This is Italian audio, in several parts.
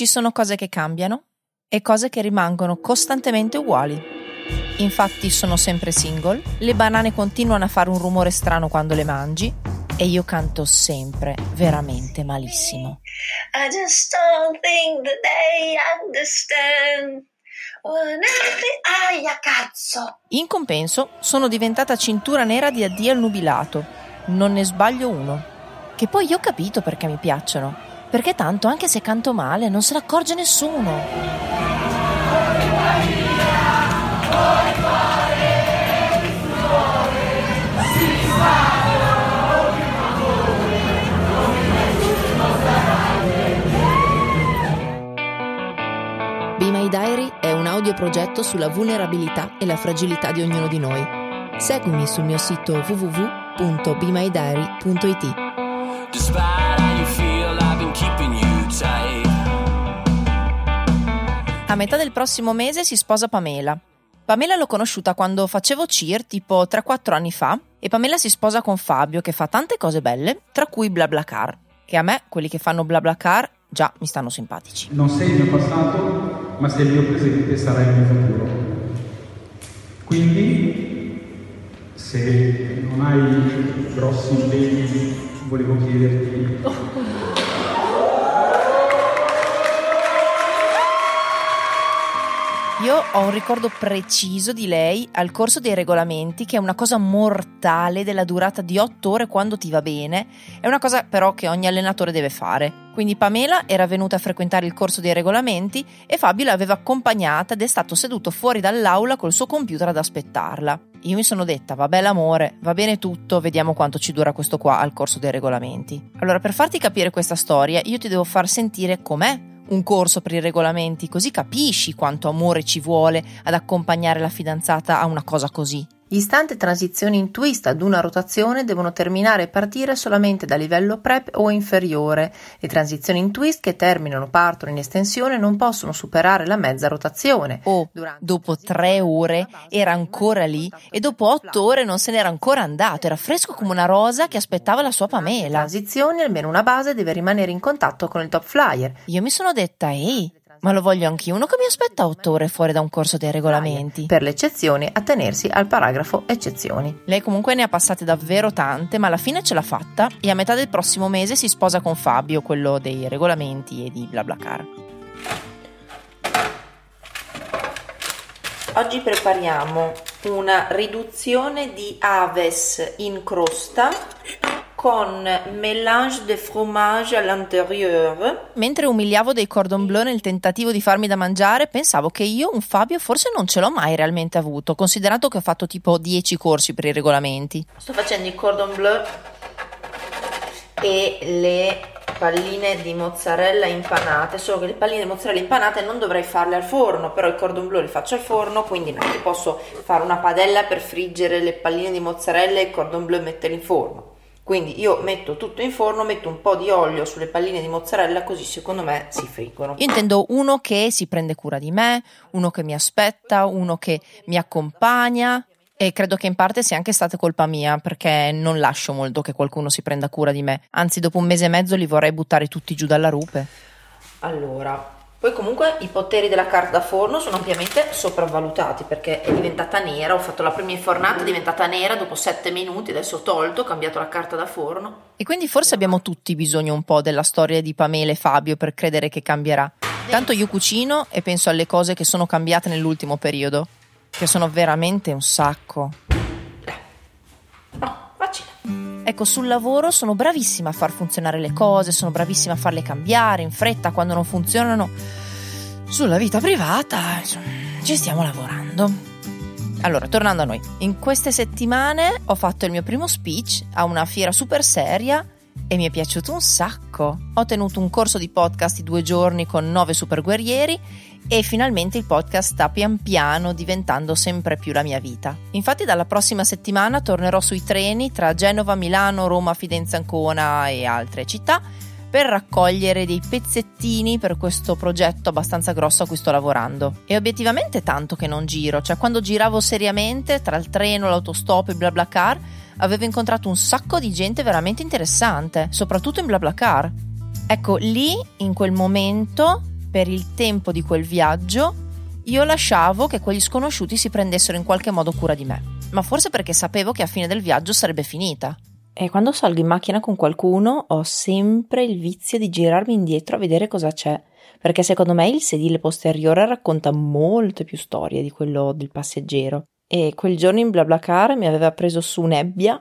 Ci sono cose che cambiano e cose che rimangono costantemente uguali. Infatti sono sempre single, le banane continuano a fare un rumore strano quando le mangi e io canto sempre veramente malissimo. I just don't think that they understand. Aia cazzo! In compenso sono diventata cintura nera di addio al nubilato. Non ne sbaglio uno. Che poi io ho capito perché mi piacciono. Perché tanto anche se canto male non se ne accorge nessuno. Be My Diary è un audioprogetto sulla vulnerabilità e la fragilità di ognuno di noi. Seguimi sul mio sito www.bemydiary.it. metà del prossimo mese si sposa Pamela. Pamela l'ho conosciuta quando facevo CIR tipo 3-4 anni fa e Pamela si sposa con Fabio che fa tante cose belle, tra cui BlaBlaCar, che a me quelli che fanno BlaBlaCar già mi stanno simpatici. Non sei il mio passato, ma sei il mio presente e sarai il mio futuro. Quindi, se non hai grossi impegni, volevo chiederti... Ho un ricordo preciso di lei al corso dei regolamenti, che è una cosa mortale della durata di otto ore quando ti va bene. È una cosa però che ogni allenatore deve fare. Quindi Pamela era venuta a frequentare il corso dei regolamenti e Fabio l'aveva accompagnata ed è stato seduto fuori dall'aula col suo computer ad aspettarla. Io mi sono detta, vabbè l'amore, va bene tutto, vediamo quanto ci dura questo qua al corso dei regolamenti. Allora, per farti capire questa storia, io ti devo far sentire com'è un corso per i regolamenti, così capisci quanto amore ci vuole ad accompagnare la fidanzata a una cosa così. Gli istanti transizioni in twist ad una rotazione devono terminare e partire solamente da livello prep o inferiore. Le transizioni in twist che terminano, partono in estensione non possono superare la mezza rotazione. O dopo tre ore era ancora lì e dopo otto ore non se n'era ancora andato, era fresco come una rosa che aspettava la sua Pamela. Transizioni, almeno una base deve rimanere in contatto con il top flyer. Io mi sono detta, ehi, ma lo voglio anch'io, uno che mi aspetta otto ore fuori da un corso dei regolamenti. Per le eccezioni, attenersi al paragrafo eccezioni. Lei comunque ne ha passate davvero tante, ma alla fine ce l'ha fatta e a metà del prossimo mese si sposa con Fabio, quello dei regolamenti e di BlaBlaCar. Oggi prepariamo una riduzione di aves in crosta con mélange de fromage à l'intérieur. Mentre umiliavo dei cordon bleu nel tentativo di farmi da mangiare, pensavo che io un Fabio forse non ce l'ho mai realmente avuto, considerato che ho fatto tipo 10 corsi per i regolamenti. Sto facendo il cordon bleu e le palline di mozzarella impanate, solo che le palline di mozzarella impanate non dovrei farle al forno, però il cordon bleu le faccio al forno, quindi non posso fare una padella per friggere le palline di mozzarella e il cordon bleu e metterle in forno. Quindi io metto tutto in forno, metto un po' di olio sulle palline di mozzarella così secondo me si friggono. Io intendo uno che si prende cura di me, uno che mi aspetta, uno che mi accompagna e credo che in parte sia anche stata colpa mia perché non lascio molto che qualcuno si prenda cura di me. Anzi, dopo un mese e mezzo li vorrei buttare tutti giù dalla rupe. Allora, poi comunque i poteri della carta da forno sono ampiamente sopravvalutati perché è diventata nera, ho fatto la prima infornata, è diventata nera dopo 7 minuti, adesso ho tolto, ho cambiato la carta da forno. E quindi forse abbiamo tutti bisogno un po' della storia di Pamela e Fabio per credere che cambierà. Tanto io cucino e penso alle cose che sono cambiate nell'ultimo periodo, che sono veramente un sacco. Ecco, sul lavoro sono bravissima a far funzionare le cose, sono bravissima a farle cambiare in fretta quando non funzionano. Sulla vita privata, insomma, ci stiamo lavorando. Allora, tornando a noi, in queste settimane ho fatto il mio primo speech a una fiera super seria e mi è piaciuto un sacco. Ho tenuto un corso di podcast di due giorni con nove super guerrieri e finalmente il podcast sta pian piano diventando sempre più la mia vita. Infatti dalla prossima settimana tornerò sui treni tra Genova, Milano, Roma, Fidenza, Ancona e altre città per raccogliere dei pezzettini per questo progetto abbastanza grosso a cui sto lavorando. E obiettivamente tanto che non giro, cioè quando giravo seriamente tra il treno, l'autostop e il BlaBlaCar avevo incontrato un sacco di gente veramente interessante, soprattutto in BlaBlaCar. Ecco, lì in quel momento per il tempo di quel viaggio io lasciavo che quegli sconosciuti si prendessero in qualche modo cura di me. Ma forse perché sapevo che a fine del viaggio sarebbe finita. E quando salgo in macchina con qualcuno ho sempre il vizio di girarmi indietro a vedere cosa c'è, perché secondo me il sedile posteriore racconta molte più storie di quello del passeggero. E quel giorno in BlaBlaCar mi aveva preso su nebbia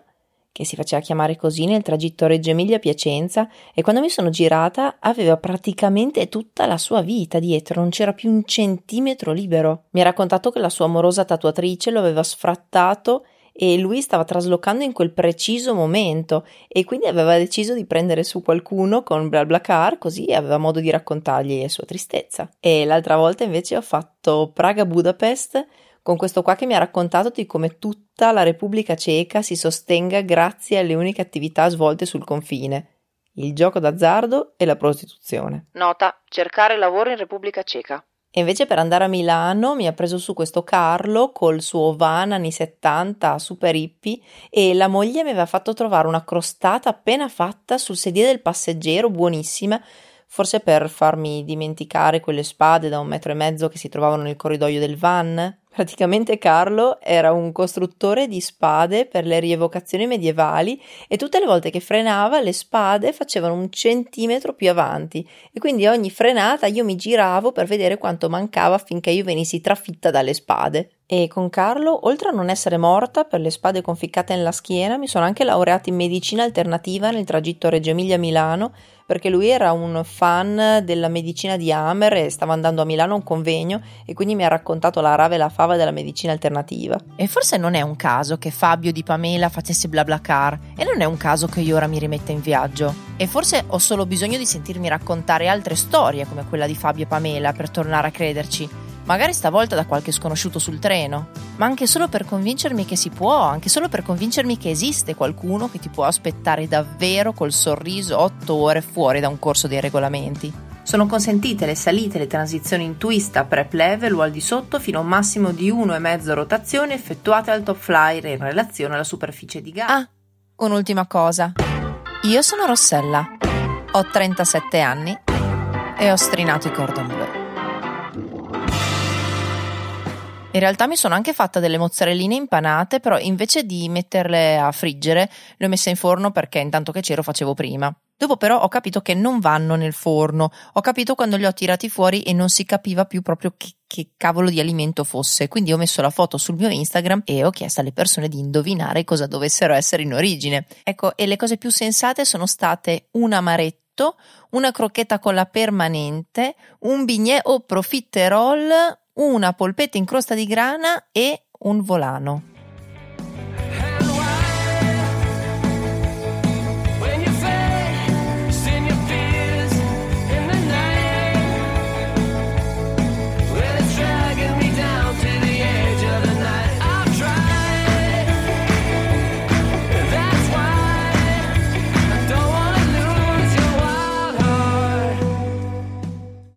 che si faceva chiamare così nel tragitto Reggio Emilia-Piacenza, e quando mi sono girata aveva praticamente tutta la sua vita dietro, non c'era più un centimetro libero. Mi ha raccontato che la sua amorosa tatuatrice lo aveva sfrattato e lui stava traslocando in quel preciso momento e quindi aveva deciso di prendere su qualcuno con BlaBlaCar così aveva modo di raccontargli la sua tristezza. E l'altra volta invece ho fatto Praga-Budapest con questo qua che mi ha raccontato di come tutta la Repubblica Ceca si sostenga grazie alle uniche attività svolte sul confine, il gioco d'azzardo e la prostituzione. Nota: cercare lavoro in Repubblica Ceca. E invece per andare a Milano mi ha preso su questo Carlo col suo van anni 70 super hippie e la moglie mi aveva fatto trovare una crostata appena fatta sul sedile del passeggero, buonissima, forse per farmi dimenticare quelle spade da un metro e mezzo che si trovavano nel corridoio del van. Praticamente Carlo era un costruttore di spade per le rievocazioni medievali e tutte le volte che frenava le spade facevano un centimetro più avanti e quindi ogni frenata io mi giravo per vedere quanto mancava affinché io venissi trafitta dalle spade. E con Carlo, oltre a non essere morta per le spade conficcate nella schiena, mi sono anche laureata in medicina alternativa nel tragitto Reggio Emilia-Milano, perché lui era un fan della medicina di Hammer e stava andando a Milano a un convegno e quindi mi ha raccontato la rave e la fava della medicina alternativa. E forse non è un caso che Fabio di Pamela facesse BlaBlaCar e non è un caso che io ora mi rimetta in viaggio. E forse ho solo bisogno di sentirmi raccontare altre storie come quella di Fabio e Pamela per tornare a crederci magari stavolta da qualche sconosciuto sul treno, ma anche solo per convincermi che si può, anche solo per convincermi che esiste qualcuno che ti può aspettare davvero col sorriso otto ore fuori da un corso dei regolamenti. Sono consentite le salite e le transizioni in twist a prep level o al di sotto fino a un massimo di 1,5 rotazioni effettuate al top flyer in relazione alla superficie di gara. Ah, un'ultima cosa. Io sono Rossella, ho 37 anni e ho strinato i cordon bleu. In realtà mi sono anche fatta delle mozzarelline impanate, però invece di metterle a friggere, le ho messe in forno perché intanto che c'ero facevo prima. Dopo però ho capito che non vanno nel forno, ho capito quando li ho tirati fuori e non si capiva più proprio che, che, cavolo di alimento fosse, quindi ho messo la foto sul mio Instagram e ho chiesto alle persone di indovinare cosa dovessero essere in origine. Ecco, e le cose più sensate sono state un amaretto, una crocchetta con la permanente, un bignè o profiterol una polpetta in crosta di grana e un volano.